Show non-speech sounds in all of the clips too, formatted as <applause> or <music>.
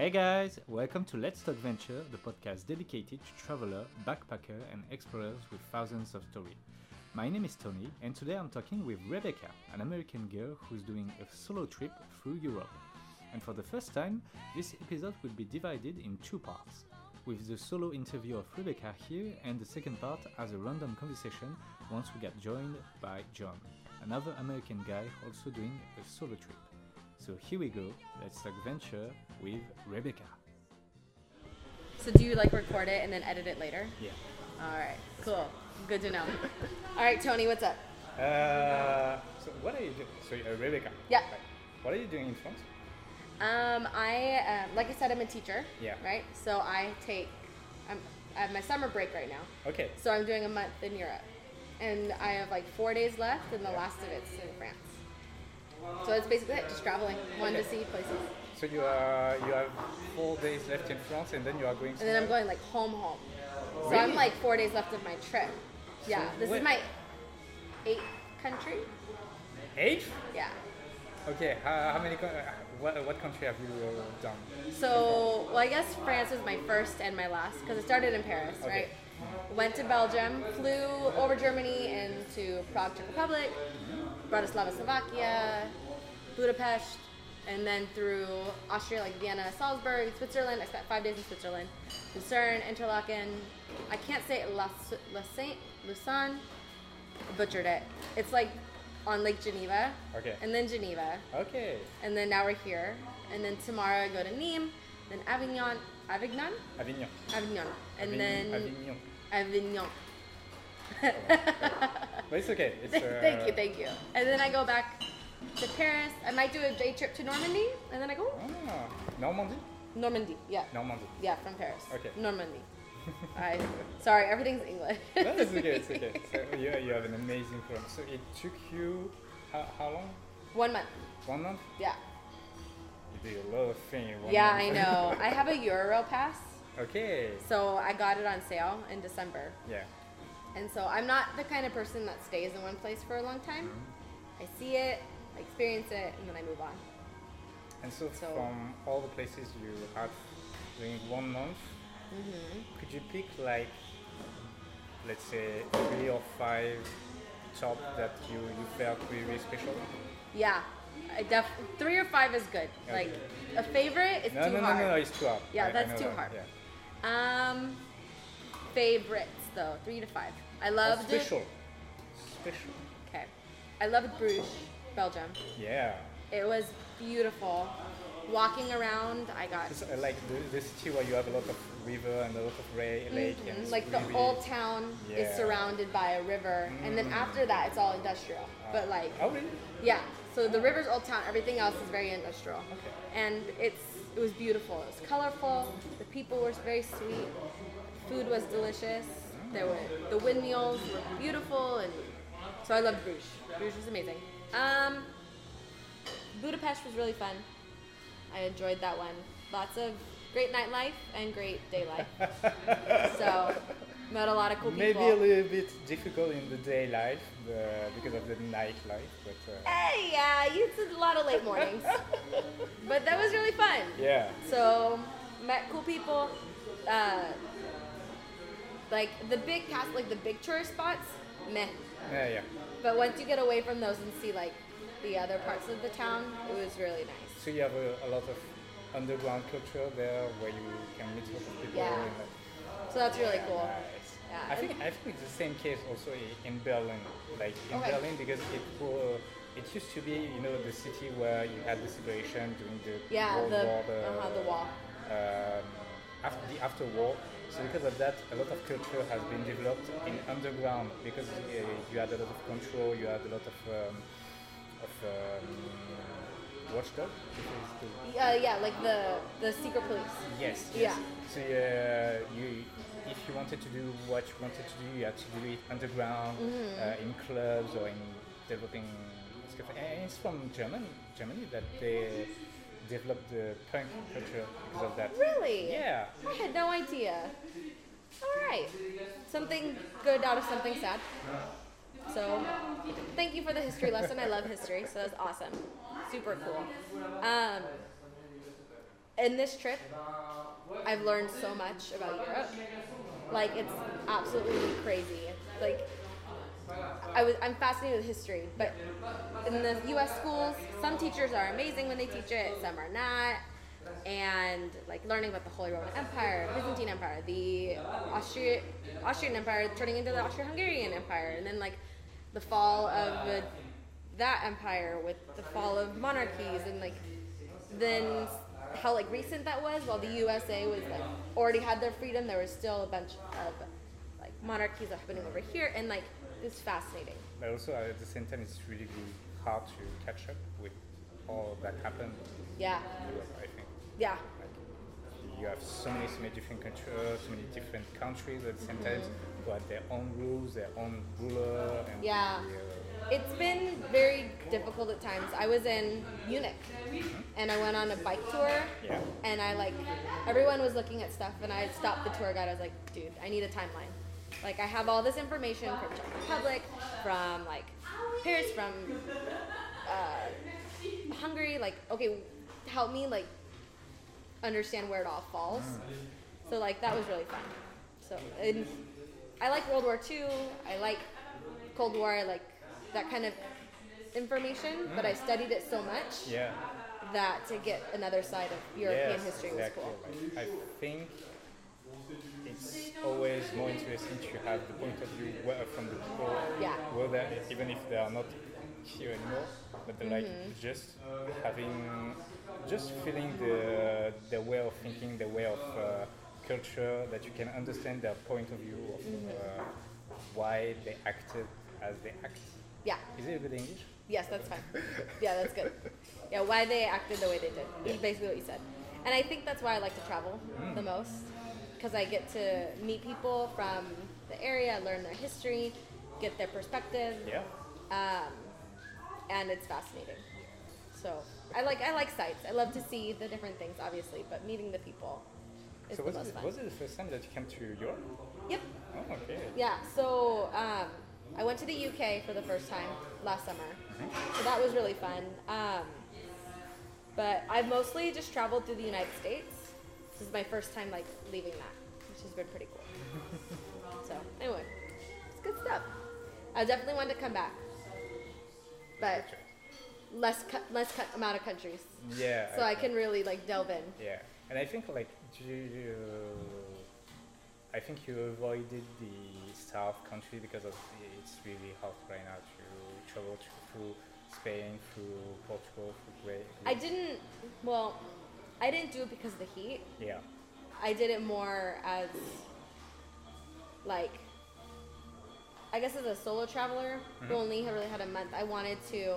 Hey guys, welcome to Let's Talk Venture, the podcast dedicated to traveler, backpacker, and explorers with thousands of stories. My name is Tony, and today I'm talking with Rebecca, an American girl who's doing a solo trip through Europe. And for the first time, this episode will be divided in two parts, with the solo interview of Rebecca here, and the second part as a random conversation once we get joined by John, another American guy also doing a solo trip. So here we go, let's talk venture with Rebecca. So do you like record it and then edit it later? Yeah. All right, cool. Good to know. All right, Tony, what's up? Uh, so what are you doing? So uh, Rebecca. Yeah. Right. What are you doing in France? Um, I uh, like I said, I'm a teacher. Yeah. Right. So I take, I'm, I have my summer break right now. Okay. So I'm doing a month in Europe, and I have like four days left, and the last of it's in France. So that's basically it, just traveling, one to see places, So you are you have four days left in France, and then you are going. and then I'm going like home, home. So Really? I'm like four days left of my trip. Yeah. This where- is my eighth country. eighth. Yeah. Okay. How, how many? Uh, what, what country have you uh, done? So, well, I guess France was my first and my last because it started in Paris, Okay. right? Went to Belgium, flew over Germany into Prague, Czech Republic, Bratislava, Slovakia, Budapest, and then through Austria, like Vienna, Salzburg, Switzerland. I spent five days in Switzerland. Lucerne, Interlaken. I can't say La, La Saint, Lausanne. Butchered it. It's like on Lake Geneva. Okay. And then Geneva Okay. and then now we're here. And then tomorrow I go to Nîmes, then Avignon, Avignon, Avignon. Avignon, and Avignon. then Avignon. Avignon. Oh, But it's okay. It's, uh, thank you, thank you. And then I go back to Paris. I might do a day trip to Normandy, and then I go Ah, Normandy. Normandy. Yeah, Normandy. yeah, from Paris. Okay. Normandy. <laughs> I sorry, everything's English. No, it's okay. It's okay. <laughs> So you, you have an amazing program. So it took you how, how long? One month. One month. Yeah. You do a lot of things. Yeah, month. I know. I have a <laughs> Eurail pass, Okay. so I got it on sale in December. Yeah. And so I'm not the kind of person that stays in one place for a long time. Mm-hmm. I see it, I experience it, and then I move on. And so, So- from all the places you had during one month, Mm-hmm. could you pick like, let's say, three or five top that you, you felt really special? Yeah, I def three or five is good. Like a favorite is No, too no, no, hard. no, no, it's too hard. Yeah, I- I that's know too that, hard. Yeah. Um, favorites though, three to five. I Oh, loved special. Special. Okay, I loved Bruges, Belgium. Yeah. It was beautiful. Walking around, I got uh, like the, the city where you have a lot of river and a lot of ra- lake. And Mhm, it's like the old town is Yeah. Mm. surrounded by a river, and then after that it's all industrial. But like Oh, really? Yeah. So the river's old town. Everything else is very industrial. Okay. And it's it was beautiful. It was colorful. The people were very sweet. Food was delicious. There were the windmills were beautiful, and so I loved Bruges. Bruges was amazing. Um, Budapest was really fun. I enjoyed that one. Lots of great nightlife and great day life. <laughs> so met a lot of cool Maybe people. Maybe a little bit difficult in the day life uh, because of the nightlife, but uh, Hey, yeah, it's a lot of late mornings, <laughs> but that was really fun. yeah. So met cool people. Uh, like the big cast, like the big tourist spots, meh. Yeah, yeah. But once you get away from those and see like the other parts of the town, it was really nice. So you have a, a lot of underground culture there where you can meet a lot of people. Yeah. and, uh, So that's really cool. Nice. Yeah, I think I think it's the same case also in Berlin. Like in Okay. Berlin because it it used to be you know the city where you had the separation during the Yeah, World the War, the, uh-huh, the wall. um, after the after war. So because of that, a lot of culture has been developed in underground because uh, you had a lot of control, you had a lot of um, of um, watchdog. if it's the- Uh, yeah, like the the secret police. Yes. Yeah. So uh, you, if you wanted to do what you wanted to do, you had to do it underground, Mm-hmm. uh, in clubs or in developing stuff. And it's from German, Germany that they developed the punk culture because of that. Really? Yeah. I had no idea. All right. Something good out of something sad. So, thank you for the history lesson. I love history, so that's awesome. Super cool. Um, in this trip, I've learned so much about Europe. Like it's absolutely crazy. Like I was I'm fascinated with history, but in the U.S. schools, some teachers are amazing when they teach it, some are not. And like learning about the Holy Roman Empire, Byzantine Empire, the Austria, Austrian Empire turning into the Austro-Hungarian Empire, and then like the fall of uh, that empire with the fall of monarchies, and like then how like recent that was. While the USA was like already had their freedom, there was still a bunch of like monarchies happening over here, and like it's fascinating. But also at the same time, it's really, hard to catch up with all that happened Yeah, in Europe, I think. yeah, Like, you have so many, so many different cultures, so many different countries at the same Mm-hmm. time who have their own rules, their own ruler, and Yeah. the, uh, It's been very difficult at times. I was in Munich and I went on a bike tour yeah, and I like everyone was looking at stuff and I stopped the tour guide. I was like, dude, I need a timeline. Like I have all this information from Czech Republic, from like Paris, from uh, Hungary. Like, okay, help me like understand where it all falls. So like that was really fun. So and I like World War II. I like Cold War. I like that kind of information. But I studied it so much yeah. that to get another side of European yes, history exactly. was cool. I think it's always more interesting to have the point of view where- from the people, Yeah. whether even if they are not here anymore, but they're like Mm-hmm. just having, just feeling the the way of thinking, the way of uh, culture that you can understand their point of view of Mm-hmm. uh, why they acted as they act. Yeah. Is it a good English? Yes, that's fine. Yeah, that's good. Yeah, why they acted the way they did. Is basically what you said. And I think that's why I like to travel Mm. the most. Because I get to meet people from the area, learn their history, get their perspective, Yeah. um, and it's fascinating. So I like I like sights. I love to see the different things, obviously, but meeting the people is So the was most it, fun. was it the first time that you came to Europe? Yep. Oh, okay. Yeah, so um, I went to the UK for the first time last summer. So that was really fun. Um, but I've mostly just traveled through the United States. This is my first time like leaving that, which has been pretty cool. <laughs> so anyway, it's good stuff. I definitely want to come back, but less cu- less cu- amount of countries, Yeah. so I can really like delve in. Yeah, and I think like you, I think you avoided the south country because of it's really hot right now to travel through Spain, through Portugal, through Great. I didn't. Well, I didn't do it because of the heat. Yeah. I did it more as like I guess as a solo traveler who mm-hmm. only really had a month, I wanted to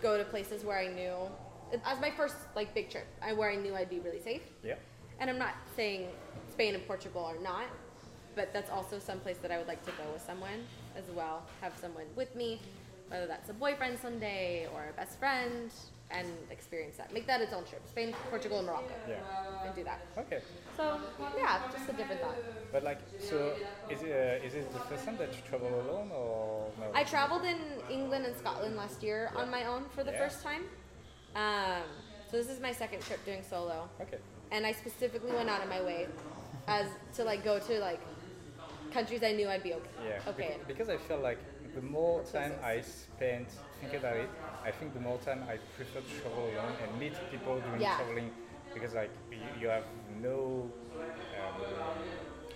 go to places where I knew as my first like big trip, I, where I knew I'd be really safe. Yeah. And I'm not saying Spain and Portugal are not, but that's also some place that I would like to go with someone as well. Have someone with me, whether that's a boyfriend someday or a best friend, and experience that. Make that its own trip. Spain, Portugal, and Morocco. Yeah. And do that. Okay. So yeah, just a different thought. But like, so is it uh, is it the first time that you travel alone or no? I traveled in England and Scotland last year on my own for the Yeah. first time. Um, so this is my second trip doing solo, Okay. and I specifically went out of my way as to like go to like countries I knew I'd be okay. Yeah. Okay. Bec- because I feel like the more time. I spend thinking about it, I think the more time I prefer to travel alone and meet people doing Yeah. traveling because like you, you have no um,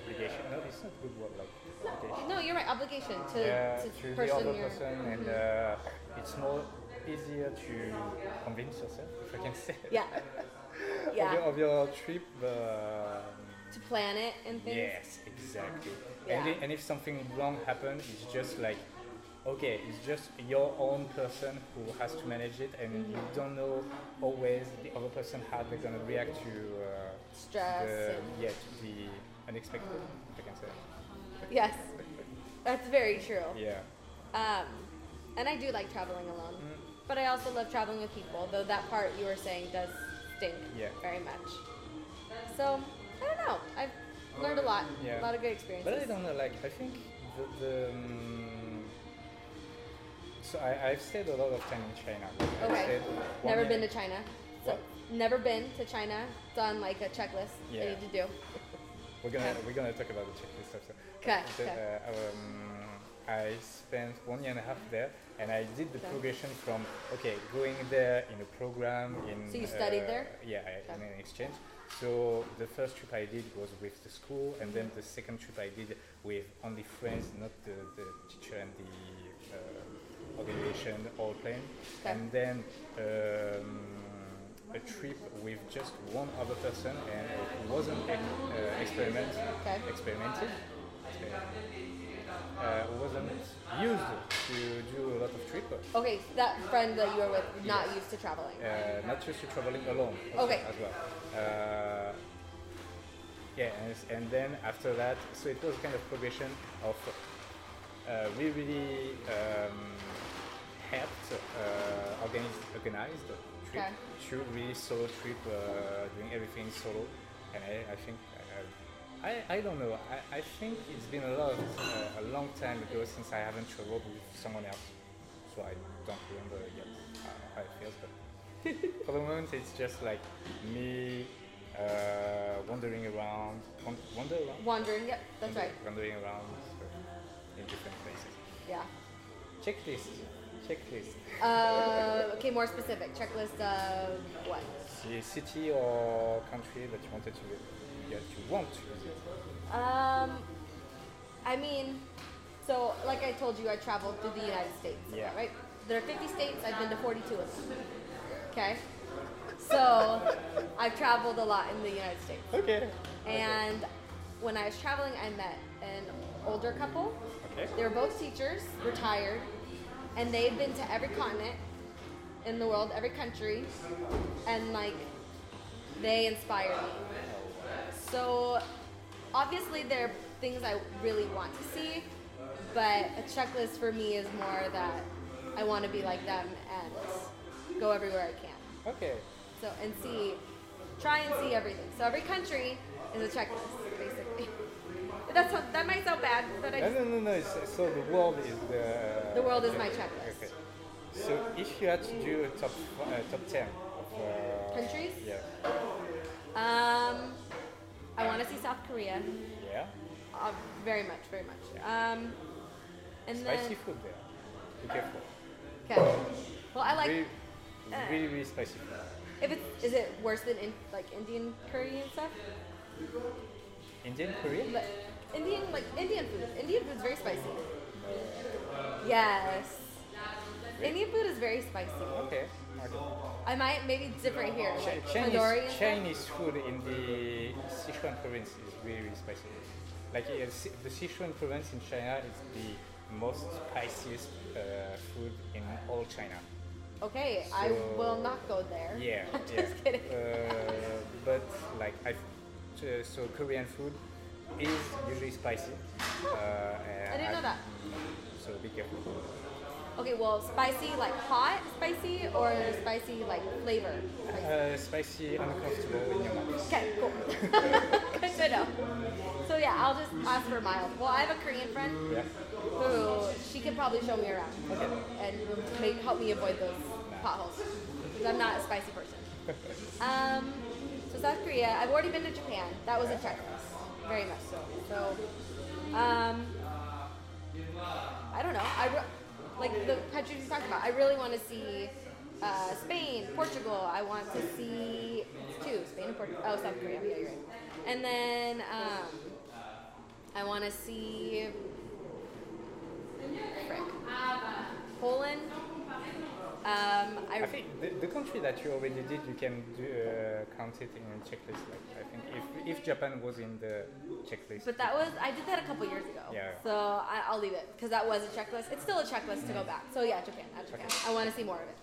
obligation. No, it's not a good word. Like obligation. No, you're right. Obligation to yeah, to, to the person other person, and uh, it's more easier to convince yourself, if I can say. Yeah. <laughs> of, Yeah. your, of your trip. Um, To plan it and things. Yes, exactly. Yeah. And, and if something wrong happens, it's just like, okay, it's just your own person who has to manage it, and you Mm-hmm. don't know always the other person how they're gonna react to uh, Stress. the, and- yeah, to the unexpected. If I can say. Yes. That's very true. Yeah. Um, and I do like traveling alone. Mm. But I also love traveling with people, though that part you were saying does stink Yeah. very much. So, I don't know. I've learned a lot. Yeah. A lot of good experiences. But I don't know, like, I think the. the um, so I, I've stayed a lot of time in China. I've Okay. stayed one Never year- been to China. So, What? never been to China, done like a checklist I Yeah. need to do. We're gonna we're gonna talk about the checklist also. Okay, The- okay. uh, um, I spent one year and a half there, and I did the Okay. progression from okay going there in a program in. So you studied uh, there? Yeah, I, in Okay. an exchange. So the first trip I did was with the school, and then the second trip I did with only friends, not the, the teacher and the uh, organization all playing. Okay. And then um, a trip with just one other person, and it wasn't uh, experiment Okay. experimented. Uh, wasn't used to do a lot of trip. Okay, that friend that you were with not used to traveling. Uh, not used to traveling alone Okay. as well. Uh, yeah, and, and then after that, so it was kind of progression of uh, we really um, helped uh, organize, organize the trip Okay. to really solo trip, uh, doing everything solo, and I, I think. I, I don't know. I, I think it's been a lot, uh, a long time ago since I haven't traveled with someone else, so I don't remember yet how it feels. But <laughs> for the moment, it's just like me uh, wandering around, wan- wander around, Wandering, yep, that's wander- right. wandering around in different places. Yeah. Checklist, checklist. Uh, okay, more specific. Checklist of what? City or country that you wanted to, that you want to visit. Um, I mean, so like I told you, I traveled through the United States. Yeah. Right. There are 50 states. I've been to 42 of them. Okay. So <laughs> I've traveled a lot in the United States. Okay. And when I was traveling, I met an older couple. Okay. They were both teachers, retired, and they've been to every continent in the world, every country, and like they inspire me. So obviously there are things I really want to see, but a checklist for me is more that I want to be like them and go everywhere I can. Okay. So and see, try and see everything. So every country is a checklist. That's that might sound bad, but I No, just, no, no, no. It's, so the world is the. The world is my checklist. Okay. So if you had to do a top uh, top ten of uh, Countries? Yeah. um, I want to see South Korea, Yeah. uh, very much, very much. Um, and Spicy then food there. Be careful. okay. Well, I like really, uh, really, really spicy food. if it's is it worse than in, like Indian curry and stuff? Indian, Korean. But Indian like Indian food. Indian food is very spicy. Yes. Indian food is very spicy. Okay. I might maybe it's different here. Chi- Like Chinese, tandoori and stuff. Chinese food in the Sichuan province is really, really spicy. Like uh, the Sichuan province in China is the most spiciest uh, food in all China. Okay, I will not go there. Yeah, <laughs> I'm yeah. just kidding. Uh, but like I, so Korean food is usually spicy. Uh, and I didn't know that. So be careful. Okay, well, spicy like hot spicy or spicy like flavor. Spicy. Uh, spicy, uncomfortable in your mouth. Okay, cool. <laughs> Good to know. So yeah, I'll just ask for mild. Well, I have a Korean friend Yeah. who she can probably show me around Okay. and make, help me avoid those potholes because I'm not a spicy person. <laughs> Um, so South Korea, I've already been to Japan. That was a checklist, very much so. So, um, I don't know. I re- like the countries we talked about. I really want to see uh, Spain, Portugal. I want to see two Spain and Portugal. Oh, South Korea. Yeah, you're right. And then um, I want to see frick, Poland. Um, I, I think the, the country that you already did, you can do, uh, count it in a checklist. Like I think if, if Japan was in the checklist, But that was I did that a couple years ago. Yeah. So I, I'll leave it because that was a checklist. It's still a checklist to go back. So yeah, Japan, not Japan. I want to see more of it.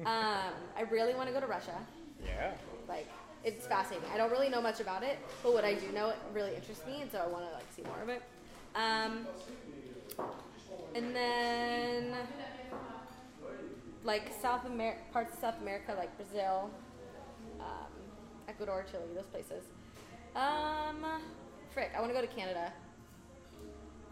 <laughs> um, I really want to go to Russia. yeah. Like it's fascinating. I don't really know much about it, but what I do know it really interests me, and so I want to like see more of it. Um, and then like South America, parts of South America, like Brazil, um, Ecuador, Chile, those places. Um, frick, I want to go to Canada.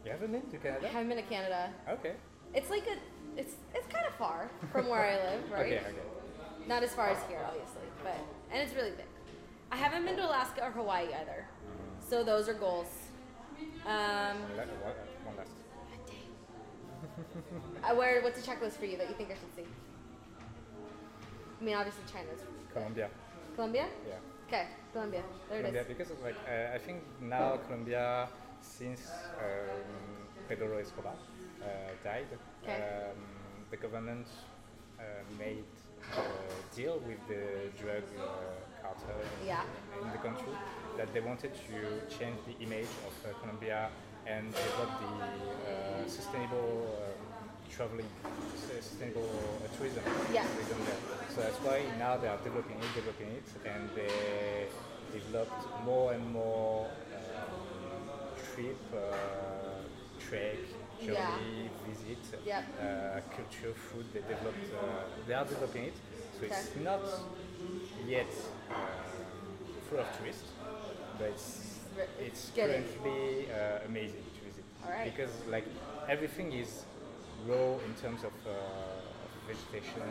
You haven't been to I Canada? haven't been to Canada. Okay. It's like a, it's it's kind of far from where I live, <laughs> right? Okay. Okay. Not as far as here, obviously, but and it's really big. I haven't been to Alaska or Hawaii either, so those are goals. Um, uh, where? What's a checklist for you that you think I should see? I mean, obviously China's. Colombia. Colombia? Yeah. Okay, Colombia. There Colombia, it is. because like uh, I think now Colombia, since um, Pedro Escobar uh, died, Okay. um, the government uh, made a deal with the drug uh, cartel in, Yeah. in the country that they wanted to change the image of uh, Colombia and develop the uh, sustainable um, traveling, sus- sustainable tourism. Yeah. tourism there. So that's why now they are developing it, developing it, and they developed more and more um, trip, uh, trek, journey, Yeah. visit, Yep. uh, culture, food. They developed. Uh, they are developing it, so it's not yet uh, full of tourists, but it's it's currently uh, amazing to visit All right. because like everything is in terms of, uh, vegetation,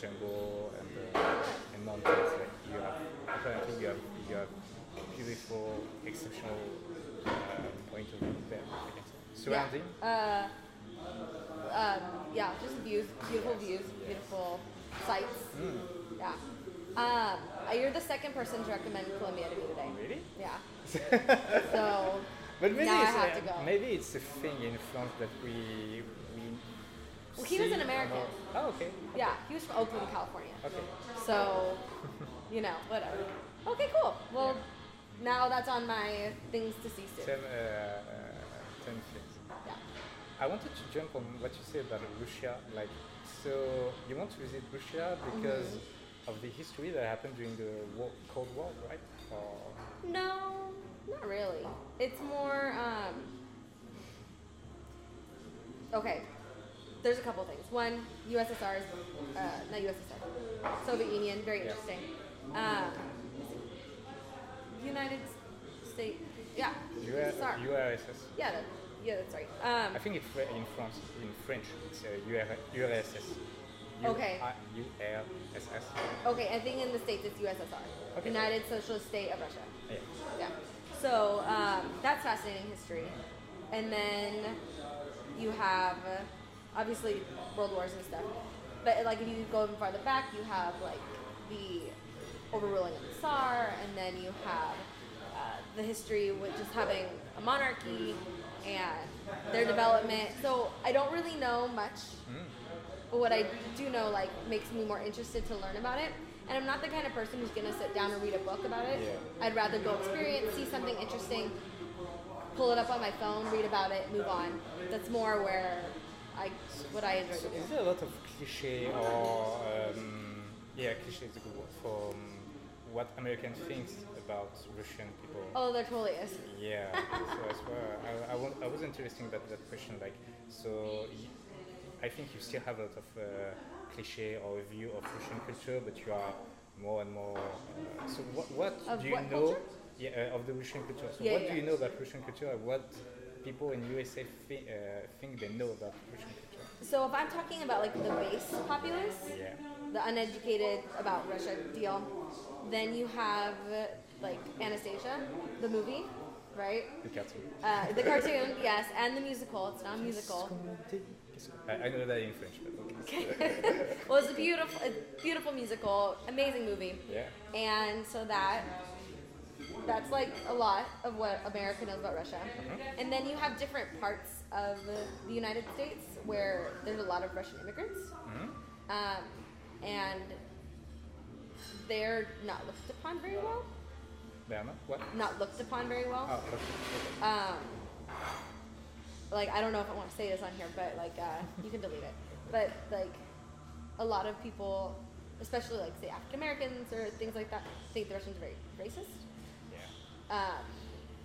jungle, and, uh, and mountains. Like you have apparently you have you have beautiful, exceptional uh, point of view there. Surrounding. Yeah. Uh, um, yeah, just views, beautiful views, beautiful sights. Mm. Yeah. Um, uh, you're the second person to recommend Colombia to me today. Really? Yeah. <laughs> So But maybe now I it's have uh, to go. maybe it's a thing in France that we we. Well, he was an American. more- Oh, okay. Yeah, he was from Oakland, California. Okay. So, you know, whatever. Okay, cool. Well, now that's on my things to see soon. Ten, uh, uh, ten things. Yeah. I wanted to jump on what you said about Russia. Like, so you want to visit Russia because Mm-hmm. of the history that happened during the war, Cold War, right? Or No, not really. It's more. Um, okay, there's a couple things. One, USSR is uh, not USSR, Soviet Union, very interesting. Um, United States, yeah, USSR. URSS. yeah, that, yeah, that's right. Um, I think it's in France, in French, it's uh, UR, URSS. Okay. URSS. okay, I think in the states it's USSR, Okay. United Socialist State of Russia. Yeah. Yeah. So um, that's fascinating history. And then you have obviously world wars and stuff. But like if you go even farther back, you have like the overruling of the Tsar, and then you have uh, the history with just having a monarchy and their development. So I don't really know much Mm. but what I do know like makes me more interested to learn about it. And I'm not the kind of person who's gonna sit down and read a book about it. Yeah. I'd rather go experience, see something interesting, pull it up on my phone, read about it, move on. That's more where I what I enjoy So to is there a lot of cliche or um, yeah, cliche is a good word for um, what American thinks about Russian people? Oh, there totally is. Yeah, so <laughs> that's why I, I, want, I was interested in that, that question. Like, so y- I think you still have a lot of uh, cliche or view of Russian culture, but you are more and more. Uh, so what, what Of do you what know? culture? Yeah, uh, of the Russian culture. So Yeah, what yeah, do you know about Russian culture? What people in USA thi- uh, think they know about Russian culture? So if I'm talking about like the base populace, Yeah. the uneducated about Russia deal, then you have uh, like Anastasia, the movie, right? The cartoon. Uh, the cartoon, <laughs> yes, and the musical. It's not a musical. I, I know that in French, but <laughs> okay. well, it's a beautiful, a beautiful musical, amazing movie, yeah. and so that that's like a lot of what America knows about Russia. And then you have different parts of the United States where there's a lot of Russian immigrants, mm-hmm. um, and they're not looked upon very well. They are not what? Not looked upon very well. Oh, okay. um, like I don't know if I want to say this on here, but like uh, you can delete it. But like a lot of people, especially like say African Americans or things like that, think the Russians are very racist. Yeah. Um,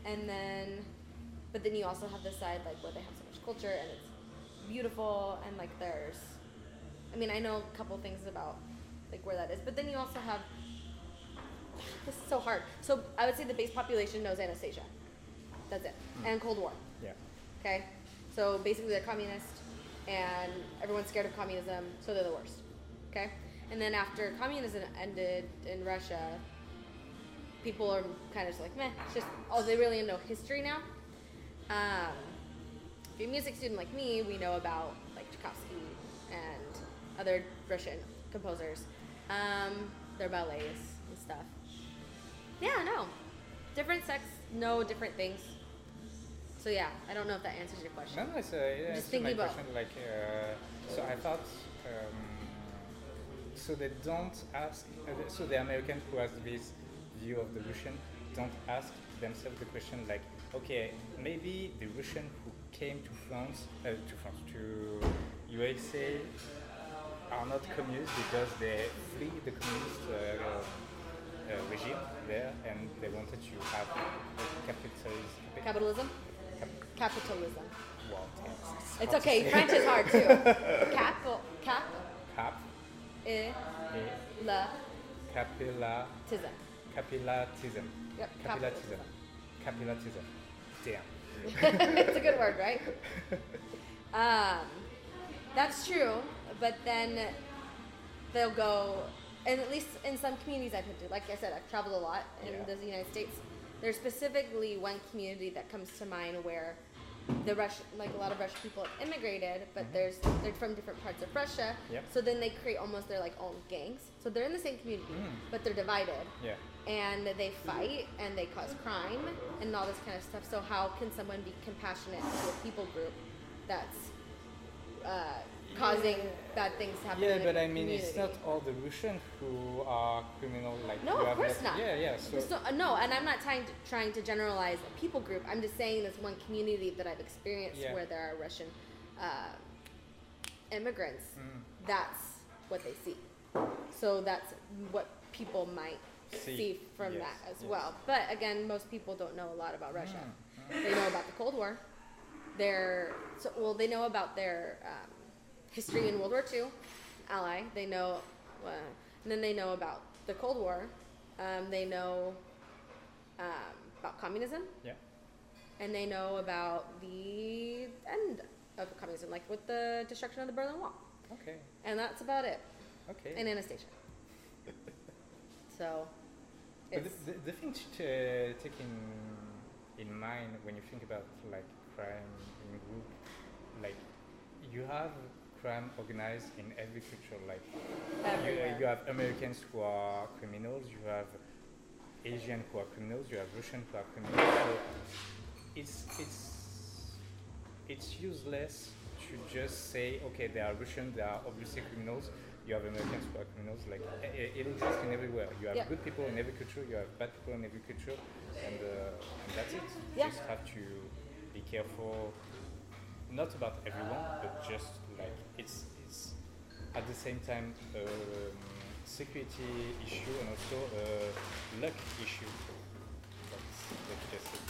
and then, but then you also have this side like where they have so much culture and it's beautiful and like there's, I mean I know a couple things about like where that is, but then you also have. This is so hard. So I would say the base population knows Anastasia. That's it. And Cold War. Yeah. Okay? So basically they're communist and everyone's scared of communism, so they're the worst. Okay? And then after communism ended in Russia, people are kind of just like, meh, it's just, oh, they really know history now. Um, if you're a music student like me, we know about like Tchaikovsky and other Russian composers, um, their ballets and stuff. Yeah, no. Different sects know different things. So yeah, I don't know if that answers your question. No, it's, uh, yeah, Just it's my thinking about- question. Like, uh, so I thought, um, so they don't ask. Uh, so the Americans who has this view of the Russian don't ask themselves the question like, okay, maybe the Russian who came to France, uh, to France, to USA, are not communists because they flee the communist uh, uh, regime there, and they wanted to have capitalism. Capitalism? Cap- Capitalism. wow, it's It's okay. French is hard too. <laughs> Cap, cap, Cap, i, la, capilla, tism. capillatism. Yep, Capillatism. Capillatism. Damn. <laughs> it's a good word, right? Um, that's true, but then they'll go, and at least in some communities I've been to, like I said, I've traveled a lot in Yeah. the United States. There's specifically one community that comes to mind where the Russian, like a lot of Russian people have immigrated, but there's they're from different parts of Russia. Mm-hmm. Yep. So then they create almost their like own gangs. So they're in the same community, Mm. but they're divided Yeah. and they fight and they cause crime and all this kind of stuff. So how can someone be compassionate to a people group that's uh, causing bad things to happen? Yeah, but I mean, it's not all the Russians who are criminal. Like No, of course not. Yeah, yeah. So, So, uh, no, and I'm not trying to, trying to generalize a people group. I'm just saying this one community that I've experienced Yeah. where there are Russian uh, immigrants. Mm. That's what they see. So that's what people might See, see, from yes, that as yes. well. But again, most people don't know a lot about Russia. Mm, They know about the Cold War. Their so, well, they know about their um, history in World War II, ally. They know, uh, and then they know about the Cold War. Um, they know um, about communism, yeah. and they know about the end of communism, like with the destruction of the Berlin Wall. Okay. And that's about it. Okay. And Anastasia. <laughs> so, But the, the, the thing to take in, in mind when you think about like crime in group, like you have crime organized in every culture. Like you, Everywhere. you have Americans who are criminals, you have Asian who are criminals, you have Russian who are criminals. So it's it's it's useless to just say okay they are Russian, they are obviously criminals. You have Americans who are criminals. Like it, it exists in everywhere. You have Yeah. good people in every culture. You have bad people in every culture, and uh, and that's it. You Yeah. just have to be careful, not about everyone, but just like it's it's at the same time um, security issue and also a luck issue. That's, that's just it.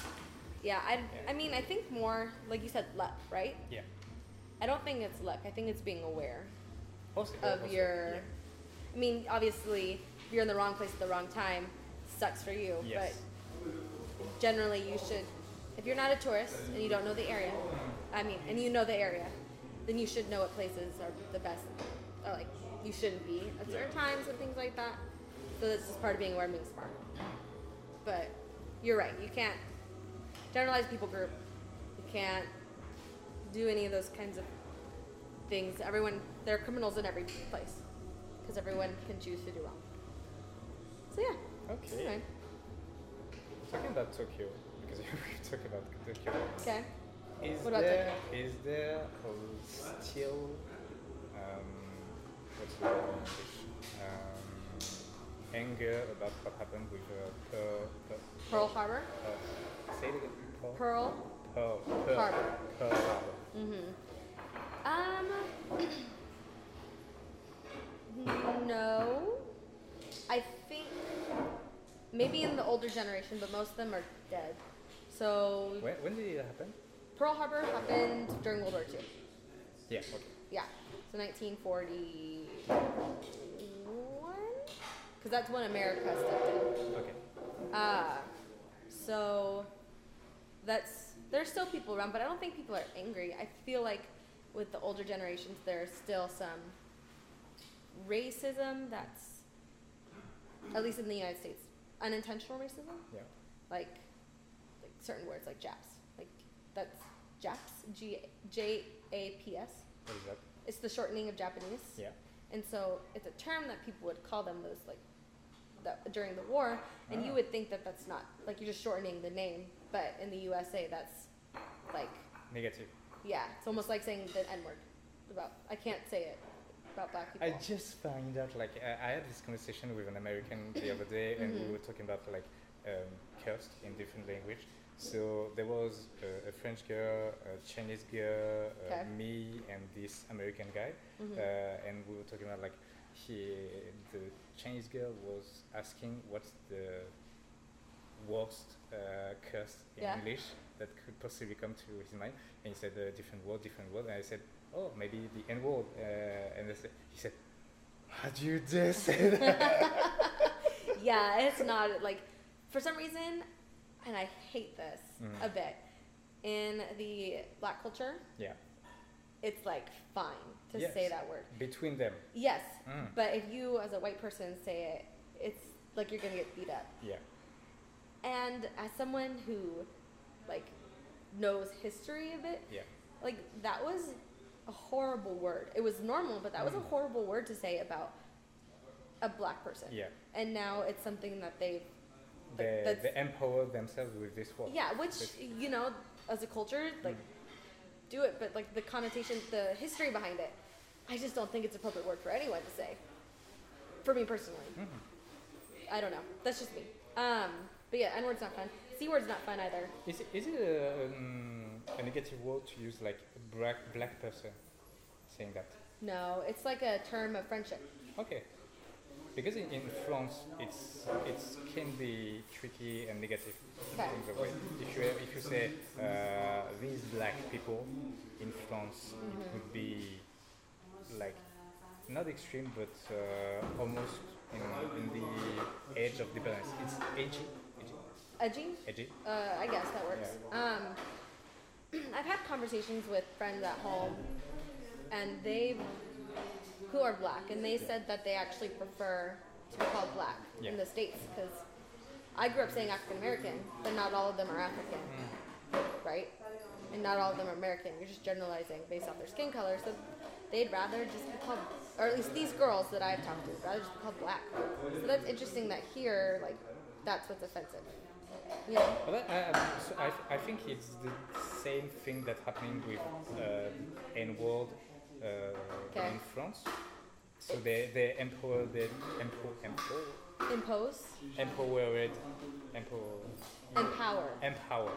yeah, I, Yeah. I mean, I think more, like you said, luck, right? Yeah. I don't think it's luck. I think it's being aware Also, of also, your. yeah. I mean, obviously, if you're in the wrong place at the wrong time, sucks for you. Yes. But generally, you should. If you're not a tourist and you don't know the area, I mean, and you know the area, then you should know what places are the best. Or like you shouldn't be at certain times and things like that. So that's just part of being aware and being smart. But you're right. You can't generalize people group. You can't do any of those kinds of things. Everyone, there are criminals in every place because everyone can choose to do wrong. So yeah. Okay. Anyway. Talking about Tokyo, because we talk about Tokyo. Okay. Is What about there is there still um, what's the word? Um, anger about what happened with uh, Pearl, Pearl, Pearl Harbor. uh, say it again. Pearl. Pearl. Pearl. Pearl. Harbor. Pearl Harbor. Um. <clears throat> No. I think maybe in the older generation, but most of them are dead. So When, when did it happen? Pearl Harbor happened during World War II. Yeah. Okay. Yeah. So 1941. Because that's when America stepped in. Okay. Uh, so that's there's still people around, but I don't think people are angry. I feel like with the older generations, there's still some racism that's, at least in the United States, unintentional racism. Yeah. Like, like certain words like Japs. That's Japs. G J A P S. What is that? It's the shortening of Japanese. Yeah. And so it's a term that people would call them those like that during the war, and you Ah. would think that that's not like you're just shortening the name, but in the USA that's like Negative. yeah, it's almost like saying the N word about I can't say it about black people. I just found out, like, uh, I had this conversation with an American the other day, and we Mhm. were talking about, like, um, cursed in different language. So there was a, a French girl, a Chinese girl, uh, me, and this American guy. Mhm. Uh, and we were talking about, like, he, the Chinese girl was asking what's the worst uh, curse in Yeah. English that could possibly come to his mind. And he said a different word, different word. And I said, oh, maybe the N word. Uh, and said, he said, how do you dare say that? <laughs> yeah, it's not like for some reason, and I hate this Mhm. a bit. In the black culture, yeah, it's like fine to Yes. say that word. between them. Yes, Mm. but if you as a white person say it, it's like you're gonna get beat up. Yeah, And as someone who like knows history of it, yeah, like that was a horrible word. It was normal, but that was a Mm. horrible word to say about a black person. yeah. And now it's something that they They, that's- they empower themselves with this word. Yeah, which This- you know, as a culture, like do it, but like the connotation, the history behind it, I just don't think it's appropriate word for anyone to say. For me personally, Mhm. I don't know. That's just me. Um, but yeah, N word's not fun. C word's not fun either. Is it, is it a, um, a negative word to use like a black, black person saying that? No, it's like a term of friendship. Okay. Because in, in France, it's it's can be tricky and negative in Okay. terms of way. If you if you say uh, these black people in France, Mm-hmm. it would be like not extreme, but uh, almost in, in the edge of difference. It's edgy, edgy, Edgy? Uh, I guess that works. Um, <clears throat> I've had conversations with friends at home, and they, who are black, and they said that they actually prefer to be called black in the states because I grew up saying African American, but not all of them are African, right? And not all of them are American. You're just generalizing based off their skin color. So they'd rather just be called, or at least these girls that I've talked to, rather just be called black. So that's interesting that here, like, that's what's offensive. Know? But I, I, so I, I think it's the same thing that's happening with uh, N-word uh, in France. So they, they empower, they empower, empower, Impose, empowered, empower, empower. empower.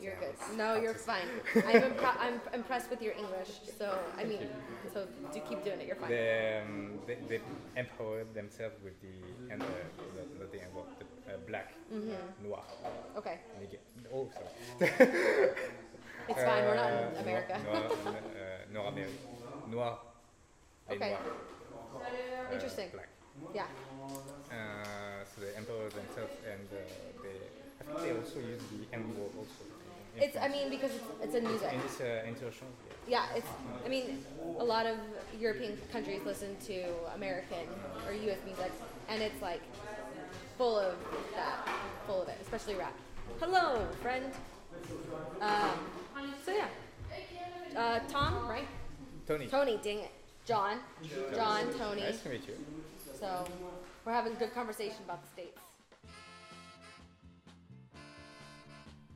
You're good. No, you're fine. <laughs> I'm, impre- I'm impressed with your English. So I mean, so do keep doing it. You're fine. They, um, they, they empowered themselves with the, and uh, the N-word, the uh, black, Mm-hmm. noir. Okay, Oh, sorry. <laughs> it's fine. We're not Uh, in America. Noir, noir, uh, noir Noir. Okay. noirs, uh, Interesting. Black. Yeah. Uh, so they empower themselves and uh, they, I think they also use the N word also. It's. I mean, because it's, it's in music. this uh, international, yeah. Yeah. It's. I mean, a lot of European countries listen to American or U.S. music, and it's like full of that, full of it, especially rap. Hello, friend. Um, so yeah. Uh, Tom, right? Tony. Tony, dang it. John. John, Tony. Nice to meet you. So we're having a good conversation about the states.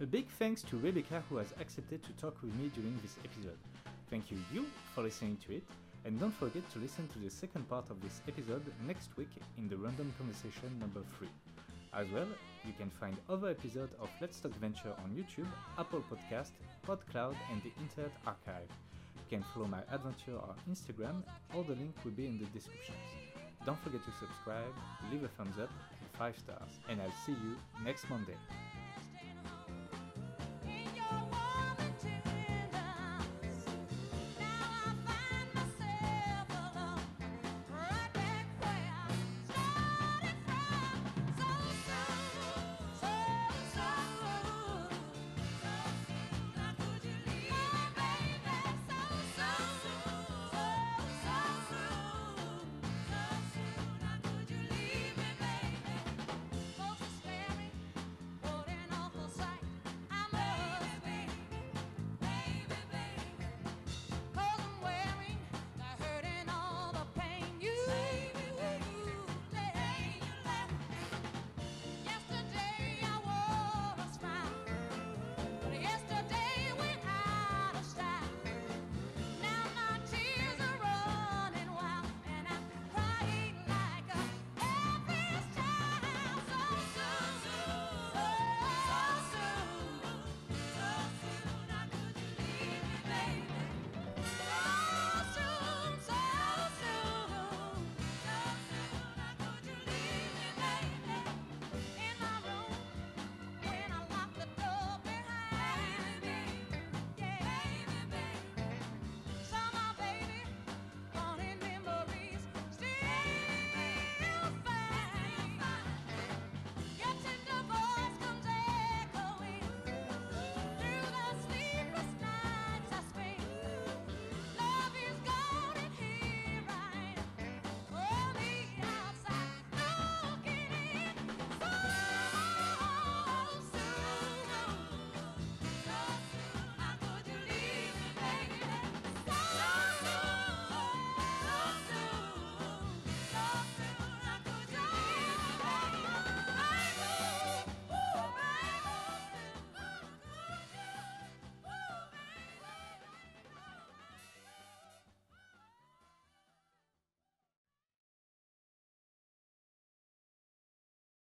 A big thanks to Rebecca who has accepted to talk with me during this episode. Thank you, you, for listening to it, and don't forget to listen to the second part of this episode next week in the Random Conversation number 3. As well, you can find other episodes of Let's Talk Venture on YouTube, Apple Podcast, PodCloud, and the Internet Archive. You can follow my adventure on Instagram, all the link will be in the descriptions. Don't forget to subscribe, leave a thumbs up, and 5 stars, and I'll see you next Monday.